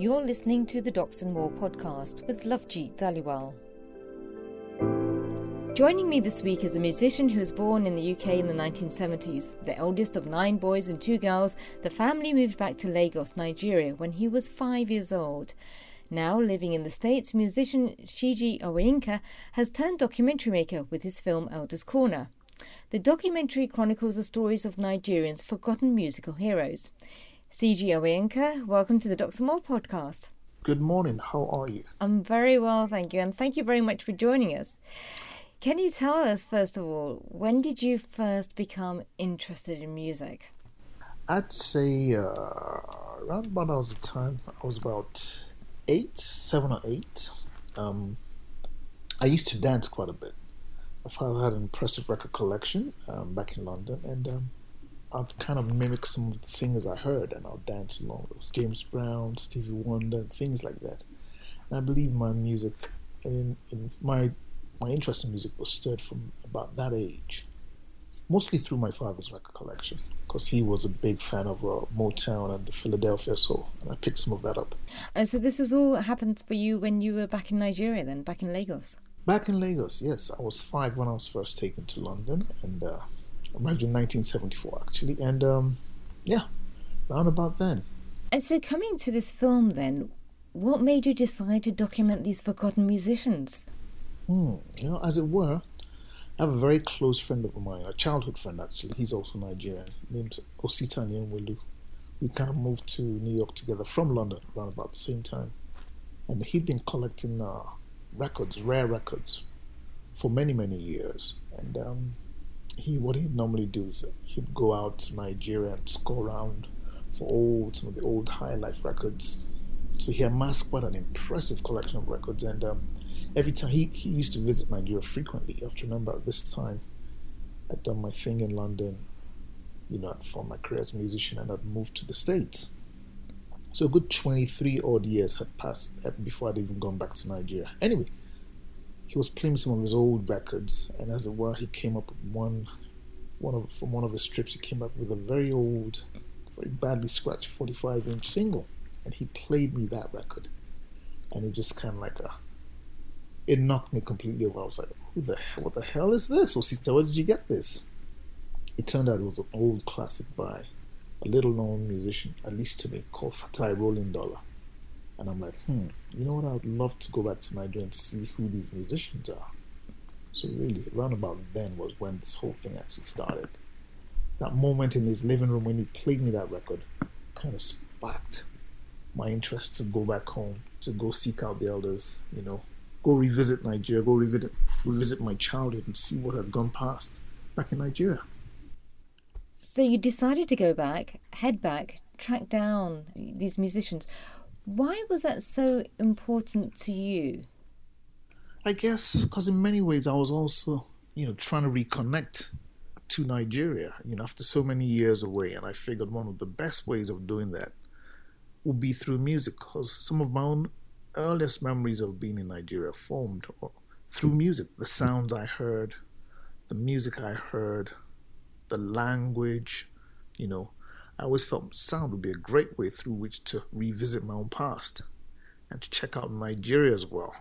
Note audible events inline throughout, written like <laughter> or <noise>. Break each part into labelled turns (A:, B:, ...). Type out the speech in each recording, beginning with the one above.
A: You're listening to the Docs and More podcast with Lovejeet Dhaliwal. Joining me this week is a musician who was born in the UK in the 1970s. The eldest of nine boys and two girls, the family moved back to Lagos, Nigeria, when he was five years old. Now living in the States, musician Shiji Owoyinka has turned documentary maker with his film Elders Corner. The documentary chronicles the stories of Nigerians' forgotten musical heroes. CG Owoyinka, welcome to the Docs More podcast.
B: Good morning. How are you?
A: I'm very well, thank you, and thank you very much for joining us. Can you tell us, first of all, when did you first become interested in music?
B: I'd say uh, around about that was the time I was about eight, seven or eight. Um, I used to dance quite a bit. My father had an impressive record collection um, back in London, and um, I'd kind of mimic some of the singers I heard, and I'll dance along. It was James Brown, Stevie Wonder, things like that. And I believe my music, in, in my my interest in music was stirred from about that age, mostly through my father's record collection, because he was a big fan of uh, Motown and the Philadelphia soul, and I picked some of that up.
A: And so this has all happened for you when you were back in Nigeria, then back in Lagos.
B: Back in Lagos, yes, I was five when I was first taken to London, and uh, arrived in 1974 actually, and um, yeah, round about then.
A: And so, coming to this film, then, what made you decide to document these forgotten musicians?
B: Hmm. You know, as it were, I have a very close friend of mine, a childhood friend actually. He's also Nigerian. His Named Osita Nyenwelu. We kind of moved to New York together from London around about the same time, and he'd been collecting uh, records, rare records, for many many years. And um, he, what he'd normally do is he'd go out to Nigeria and score around for old some of the old high life records. So he amassed quite an impressive collection of records, and um, every time he, he used to visit Nigeria frequently. You have to remember at this time I'd done my thing in London, you know, for my career as a musician, and I'd moved to the States. So a good 23 odd years had passed uh, before I'd even gone back to Nigeria. Anyway, he was playing some of his old records, and as it were, he came up with one, one of from one of his strips. He came up with a very old, very badly scratched 45-inch single, and he played me that record, and it just kind of like a it knocked me completely over. I was like, "Who the hell? What the hell is this?" Or sister, where did you get this? It turned out it was an old classic by a little-known musician, at least to me, called Fatai Rolling Dollar. And I'm like, hmm, you know what? I'd love to go back to Nigeria and see who these musicians are. So really, around about then was when this whole thing actually started. That moment in his living room when he played me that record kind of sparked my interest to go back home, to go seek out the elders, you know, go revisit Nigeria, go revisit revisit my childhood and see what had gone past back in Nigeria.
A: So you decided to go back, head back, track down these musicians. Why was that so important to you?
B: I guess because in many ways I was also, you know, trying to reconnect to Nigeria, you know, after so many years away, and I figured one of the best ways of doing that would be through music, because some of my own earliest memories of being in Nigeria formed through music. The sounds I heard, the music I heard, the language, you know. I always felt sound would be a great way through which to revisit my own past and to check out Nigeria as well.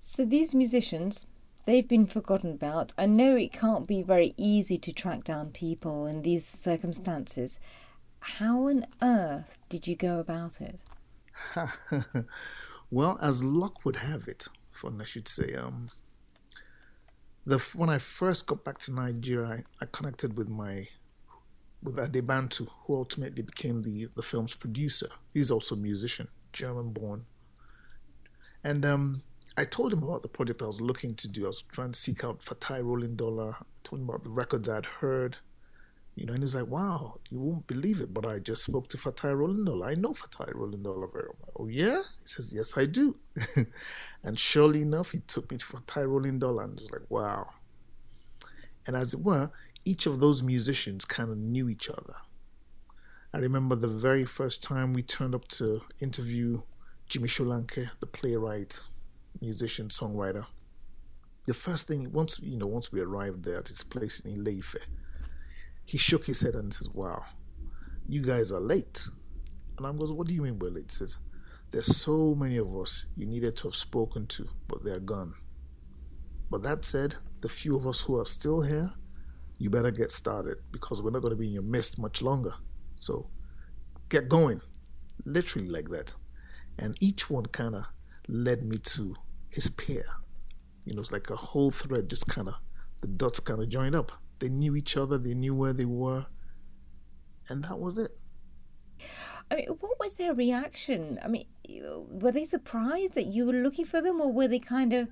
A: So these musicians, they've been forgotten about. I know it can't be very easy to track down people in these circumstances. How on earth did you go about it? <laughs>
B: well, as luck would have it, fun I should say, um, the when I first got back to Nigeria, I, I connected with my with Ade Bantu, who ultimately became the the film's producer. He's also a musician, German born, and um, I told him about the project I was looking to do. I was trying to seek out Fatai Rolling Dollar. I told him about the records I'd heard you know, and he's like, wow, you won't believe it, but I just spoke to Fatai Dollar. I know Fatai Dollar very well. oh, yeah? He says, yes, I do. <laughs> and surely enough, he took me to Fatai Dollar, and was like, wow. And as it were, each of those musicians kind of knew each other. I remember the very first time we turned up to interview Jimi Solanke, the playwright, musician, songwriter. The first thing, once you know, once we arrived there at his place in Ile-Ife, he shook his head and says, Wow, you guys are late. And I'm goes, What do you mean, Willie? He says, There's so many of us you needed to have spoken to, but they're gone. But that said, the few of us who are still here, you better get started because we're not going to be in your midst much longer. So get going. Literally like that. And each one kind of led me to his peer. You know, it's like a whole thread just kind of, the dots kind of joined up. They knew each other, they knew where they were, and that was it.
A: I mean, what was their reaction? I mean, were they surprised that you were looking for them, or were they kind of?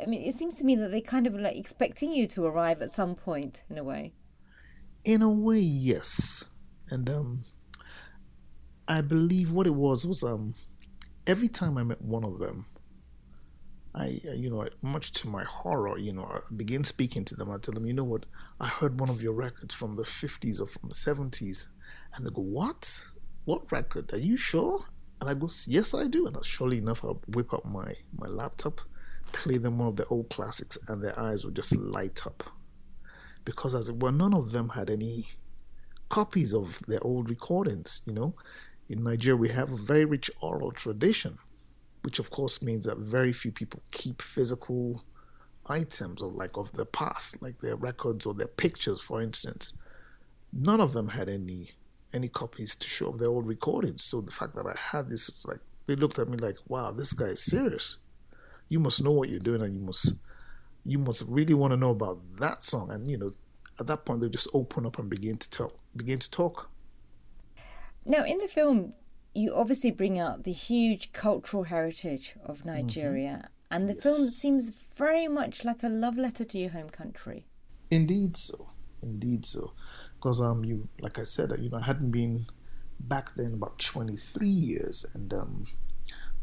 A: I mean, it seems to me that they kind of like expecting you to arrive at some point, in a way.
B: In a way, yes, and um, I believe what it was was um, every time I met one of them, I, you know, much to my horror, you know, I begin speaking to them. I tell them, you know what, I heard one of your records from the 50s or from the 70s. And they go, what? What record? Are you sure? And I go, yes, I do. And surely enough, I'll whip up my, my laptop, play them one of the old classics, and their eyes would just light up. Because as it were, none of them had any copies of their old recordings, you know. In Nigeria, we have a very rich oral tradition which of course means that very few people keep physical items of like of the past, like their records or their pictures, for instance. None of them had any any copies to show of their old recordings. So the fact that I had this, it's like they looked at me like, "Wow, this guy is serious. You must know what you're doing, and you must you must really want to know about that song." And you know, at that point, they just open up and begin to tell, begin to talk.
A: Now, in the film, you obviously bring out the huge cultural heritage of mm-hmm. Nigeria, mm-hmm. and the yes. film seems very much like a love letter to your home country.
B: Indeed, so. Indeed, so. Because um, you, like I said, you know, I hadn't been back then about 23 years, and um,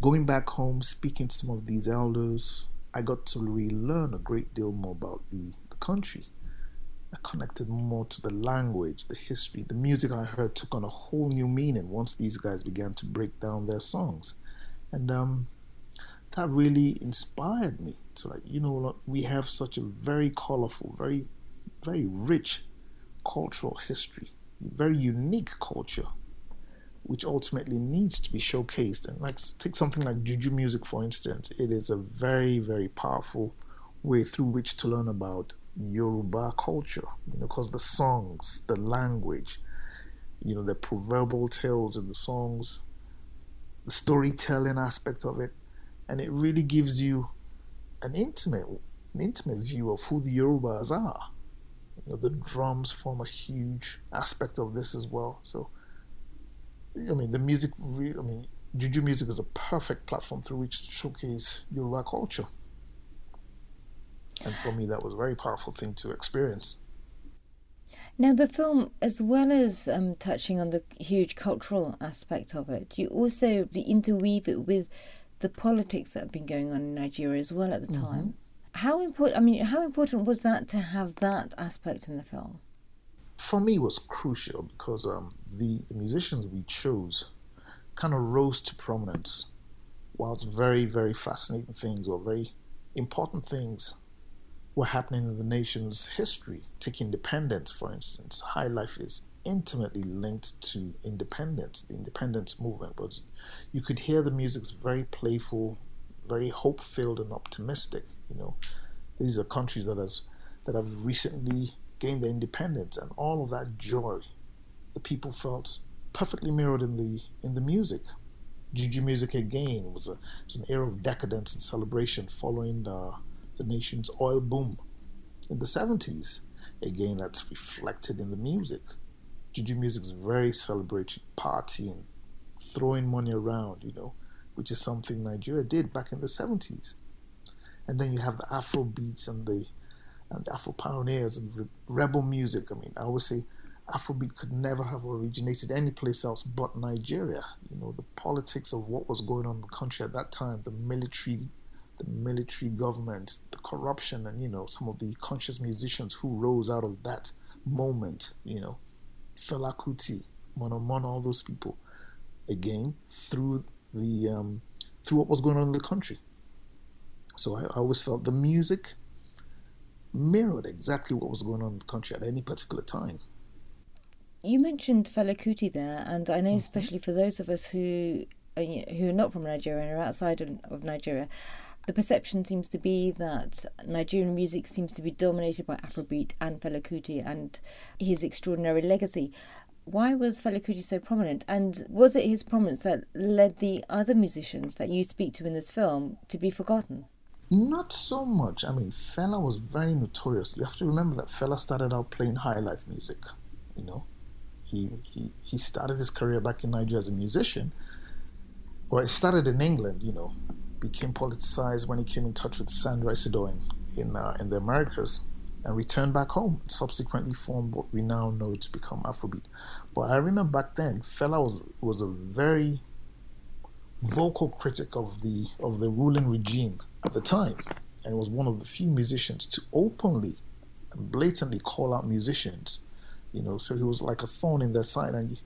B: going back home, speaking to some of these elders, I got to relearn a great deal more about the, the country I connected more to the language, the history. The music I heard took on a whole new meaning once these guys began to break down their songs. And um, that really inspired me to like, you know, we have such a very colorful, very, very rich cultural history, very unique culture, which ultimately needs to be showcased. And like, take something like juju music, for instance, it is a very, very powerful way through which to learn about Yoruba culture, you know, because the songs, the language, you know, the proverbial tales in the songs, the storytelling aspect of it, and it really gives you an intimate, an intimate view of who the Yorubas are. You know, the drums form a huge aspect of this as well. So, I mean, the music, I mean, Juju music is a perfect platform through which to showcase Yoruba culture. And for me, that was a very powerful thing to experience.
A: Now, the film, as well as um, touching on the huge cultural aspect of it, you also interweave it with the politics that have been going on in Nigeria as well at the mm-hmm. time. How important? I mean, how important was that to have that aspect in the film?
B: For me, was crucial because um, the, the musicians we chose kind of rose to prominence, whilst very, very fascinating things or very important things were happening in the nation's history. Take independence, for instance. High life is intimately linked to independence, the independence movement. But you could hear the music's very playful, very hope filled and optimistic. You know, these are countries that has that have recently gained their independence, and all of that joy, the people felt perfectly mirrored in the in the music. Juju music again was a was an era of decadence and celebration following the the nation's oil boom in the 70s. Again, that's reflected in the music. Juju music is very celebratory, partying, throwing money around, you know, which is something Nigeria did back in the 70s. And then you have the Afro beats and the and Afro pioneers and rebel music. I mean, I always say Afrobeat could never have originated anyplace else but Nigeria. You know, the politics of what was going on in the country at that time, the military the military government, the corruption, and you know some of the conscious musicians who rose out of that moment. You know, Fela Kuti, Monomono, all those people. Again, through the um, through what was going on in the country. So I, I always felt the music mirrored exactly what was going on in the country at any particular time.
A: You mentioned Fela Kuti there, and I know mm-hmm. especially for those of us who are, who are not from Nigeria and are outside of Nigeria, the perception seems to be that Nigerian music seems to be dominated by Afrobeat and Fela Kuti and his extraordinary legacy. Why was Fela Kuti so prominent? And was it his prominence that led the other musicians that you speak to in this film to be forgotten?
B: Not so much. I mean, Fela was very notorious. You have to remember that Fela started out playing high life music, you know he, he, he started his career back in Nigeria as a musician. Well, it started in England, you know, became politicized when he came in touch with Sandra Izsadore in, in, uh, in the Americas and returned back home. Subsequently formed what we now know to become Afrobeat. But I remember back then, Fela was was a very vocal critic of the of the ruling regime at the time, and was one of the few musicians to openly and blatantly call out musicians you know, so he was like a thorn in their side, and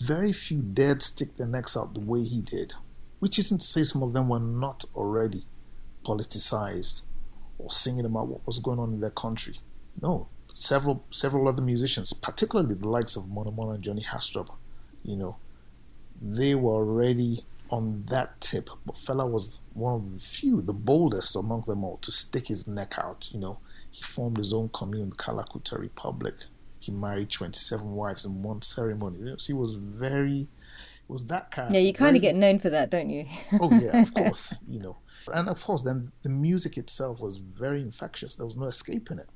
B: very few dared stick their necks out the way he did. Which isn't to say some of them were not already politicized or singing about what was going on in their country. No, several several other musicians, particularly the likes of Monomono and Joni Haastrup, you know, they were already on that tip. But Fela was one of the few, the boldest among them all, to stick his neck out. You know, he formed his own commune, the Kalakuta Republic, he married 27 wives in one ceremony. He was very, was that kind.
A: Yeah, you kind of get known for that, don't you?
B: oh yeah, of <laughs> course. You know, and of course, then the music itself was very infectious. There was no escaping it.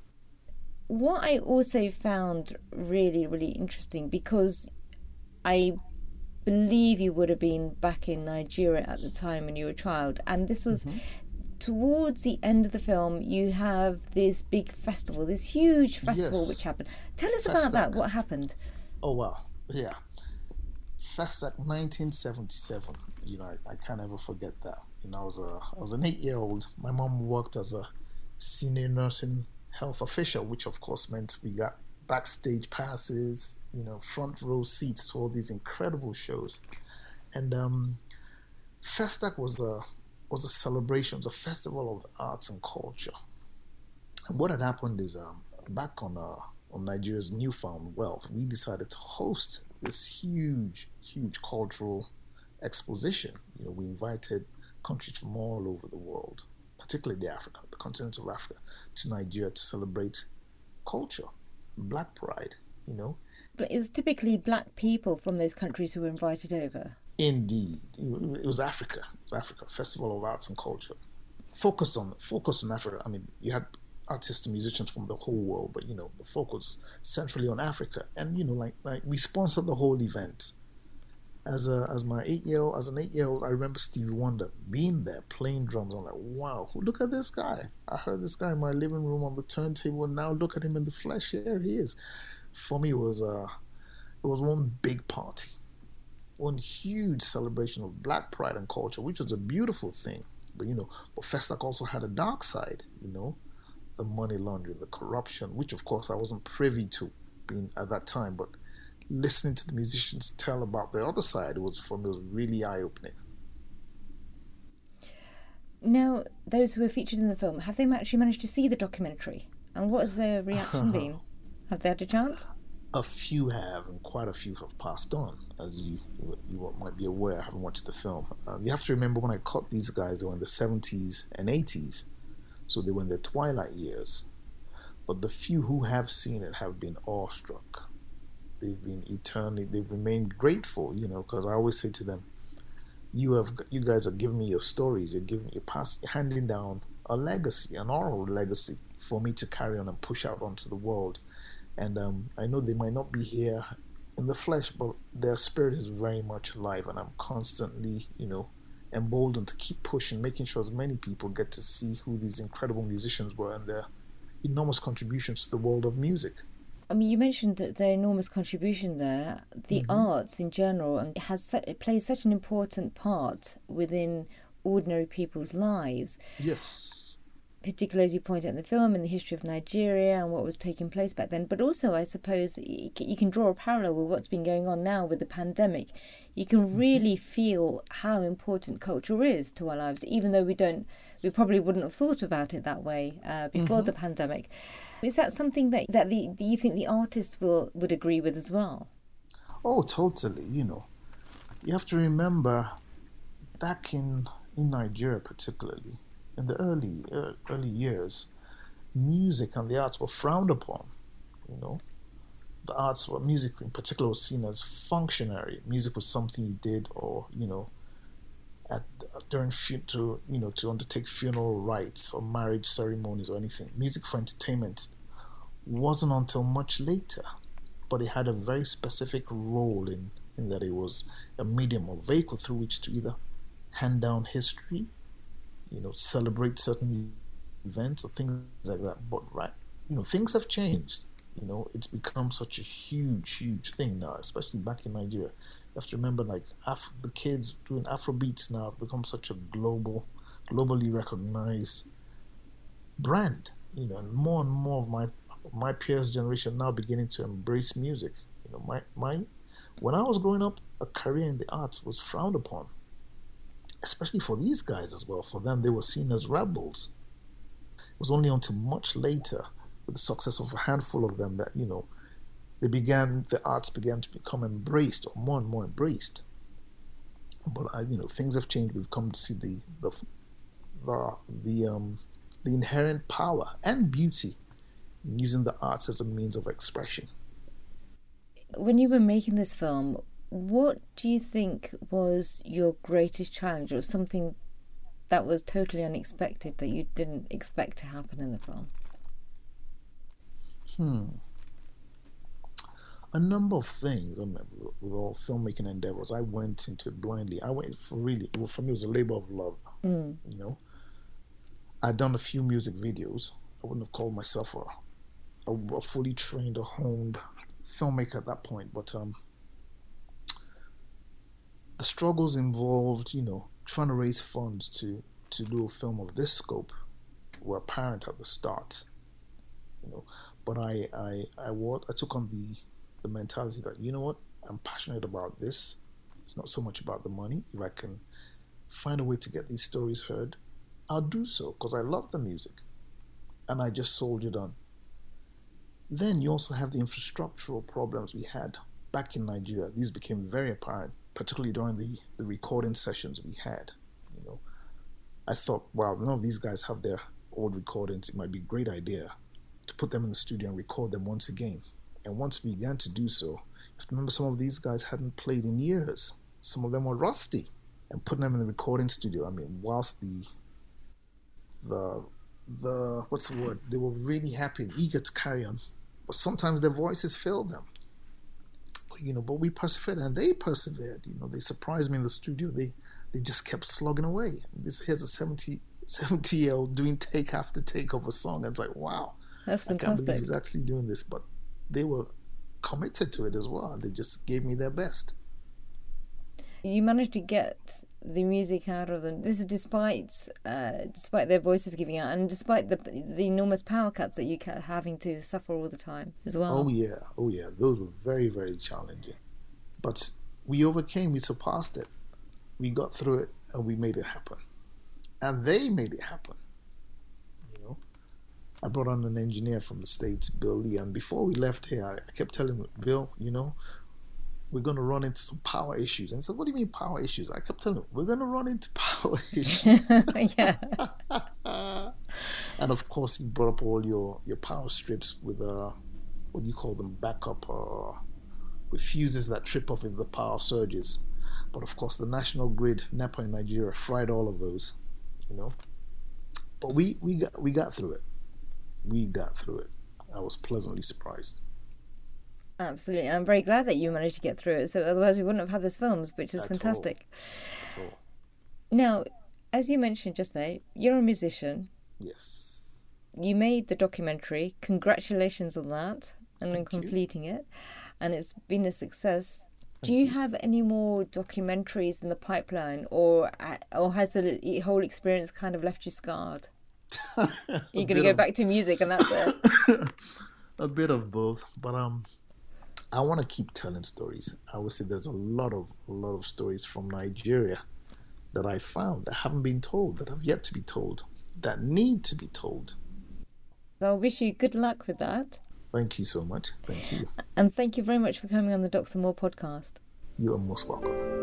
A: What I also found really, really interesting because I believe you would have been back in Nigeria at the time when you were a child, and this was mm-hmm towards the end of the film, you have this big festival, this huge festival yes. which happened. Tell us Festac. about that. What happened?
B: Oh wow, yeah, Festac 1977. You know, I, I, can't ever forget that. You know, I was a I was an eight year old. My mom worked as a senior nursing health official, which of course meant we got backstage passes, you know, front row seats to all these incredible shows. And um, Festac was a was a celebration, it was a festival of arts and culture. And what had happened is um, back on uh, on Nigeria's newfound wealth, we decided to host this huge, huge cultural exposition. You know, we invited countries from all over the world, particularly the Africa, the continent of Africa, to Nigeria to celebrate culture, Black Pride. You know,
A: but it was typically black people from those countries who were invited over.
B: Indeed, it was Africa. It was Africa Festival of Arts and Culture, focused on focused on Africa. I mean, you had artists and musicians from the whole world, but you know, the focus centrally on Africa. And you know, like like we sponsored the whole event. As a as my eight year old as an eight year old, I remember Stevie Wonder being there playing drums. I'm like, wow, look at this guy. I heard this guy in my living room on the turntable, and now look at him in the flesh. Here he is. For me, it was uh, it was one big party one huge celebration of black pride and culture, which was a beautiful thing. But you know, but Festac also had a dark side, you know, the money laundering, the corruption, which of course I wasn't privy to being at that time, but listening to the musicians tell about the other side was for me was really eye opening.
A: Now, those who were featured in the film, have they actually managed to see the documentary? And what has their reaction <laughs> been? Have they had a chance?
B: a few have, and quite a few have passed on, as you you might be aware, having watched the film. Um, you have to remember when I caught these guys, they were in the 70s and 80s, so they were in their twilight years. But the few who have seen it have been awestruck. They've been eternally, they've remained grateful, you know, because I always say to them, you have, you guys are giving me your stories. You're giving, you're pass, handing down a legacy, an oral legacy for me to carry on and push out onto the world and um, I know they might not be here in the flesh, but their spirit is very much alive, and I'm constantly, you know, emboldened to keep pushing, making sure as many people get to see who these incredible musicians were and their enormous contributions to the world of music.
A: I mean, you mentioned that their enormous contribution there. The mm-hmm. arts in general has it plays such an important part within ordinary people's lives.
B: Yes
A: particularly as you point out in the film, in the history of Nigeria and what was taking place back then. But also, I suppose you can draw a parallel with what's been going on now with the pandemic. You can mm-hmm. really feel how important culture is to our lives, even though we don't we probably wouldn't have thought about it that way uh, before mm-hmm. the pandemic. Is that something that that the do you think the artists will would agree with as well?
B: Oh, totally. You know, you have to remember back in in Nigeria, particularly in the early uh, early years, music and the arts were frowned upon. You know, the arts, were music in particular, was seen as functionary. Music was something you did, or you know, at during to you know to undertake funeral rites or marriage ceremonies or anything. Music for entertainment wasn't until much later, but it had a very specific role in in that it was a medium or vehicle through which to either hand down history, you know, celebrate certain events or things like that. But right, you know, things have changed. You know, it's become such a huge, huge thing now, especially back in Nigeria. Have to remember, like, Af- the kids doing Afro beats now have become such a global, globally recognized brand. You know, and more and more of my my peers' generation now beginning to embrace music. You know, my my when I was growing up, a career in the arts was frowned upon, especially for these guys as well. For them, they were seen as rebels. It was only until much later with the success of a handful of them that you know they began the arts began to become embraced or more and more embraced. But you know things have changed. We've come to see the the the, the um the inherent power and beauty in using the arts as a means of expression.
A: When you were making this film what do you think was your greatest challenge or something that was totally unexpected that you didn't expect to happen in the film?
B: Hmm. A number of things. I mean, with all filmmaking endeavors, I went into it blindly. I went for really, well, for me, it was a labor of love. Mm. You know, I'd done a few music videos. I wouldn't have called myself a, a, a fully trained or honed filmmaker at that point, but um, the struggles involved, you know, trying to raise funds to to do a film of this scope were apparent at the start. You know, but I I I, I took on the the mentality that you know what I'm passionate about this. It's not so much about the money. If I can find a way to get these stories heard, I'll do so because I love the music, and I just soldiered on. Then you also have the infrastructural problems we had back in Nigeria. These became very apparent, particularly during the, the recording sessions we had. You know, I thought, wow, none of these guys have their old recordings. It might be a great idea to put them in the studio and record them once again. And once we began to do so, you have to remember some of these guys hadn't played in years. Some of them were rusty. And putting them in the recording studio, I mean, whilst the the the what's the word? They were really happy and eager to carry on, but sometimes their voices failed them. But, you know, but we persevered and they persevered. You know, they surprised me in the studio. They they just kept slugging away. This here's a 70 70 year old doing take after take of a song. And it's like, wow,
A: that's fantastic.
B: I can't believe he's actually doing this, but they were committed to it as well. They just gave me their best.
A: You managed to get the music out of them. This is despite uh, despite their voices giving out, and despite the the enormous power cuts that you kept having to suffer all the time as well.
B: Oh yeah, oh yeah, those were very very challenging, but we overcame. We surpassed it. We got through it, and we made it happen. And they made it happen. I brought on an engineer from the States, Bill Lee. And before we left here, I kept telling him, Bill, you know, we're going to run into some power issues. And he said, What do you mean power issues? I kept telling him, We're going to run into <laughs> power issues. <laughs> yeah. <laughs> and of course, you brought up all your, your power strips with, uh, what do you call them, backup, uh, with fuses that trip off if the power surges. But of course, the national grid, NEPA in Nigeria, fried all of those, you know. But we, we, got, we got through it we got through it. I was pleasantly surprised.
A: Absolutely. I'm very glad that you managed to get through it. So otherwise we wouldn't have had this film, which is At fantastic. All. All. Now, as you mentioned just there, you're a musician.
B: Yes.
A: You made the documentary. Congratulations on that and on completing you. it. And it's been a success. Do you, you have any more documentaries in the pipeline, or uh, or has the whole experience kind of left you scarred? <laughs> You're gonna go of, back to music, and that's it. <laughs>
B: a bit of both, but um, I want to keep telling stories. I would say there's a lot of a lot of stories from Nigeria that I found that haven't been told, that have yet to be told, that need to be told.
A: I wish you good luck with that.
B: Thank you so much. Thank you.
A: And thank you very much for coming on the Docs and More podcast.
B: You are most welcome.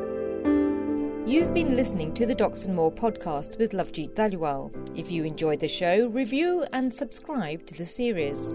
A: You've been listening to the Docs and More podcast with Lovejeet Dhaliwal. If you enjoyed the show, review and subscribe to the series.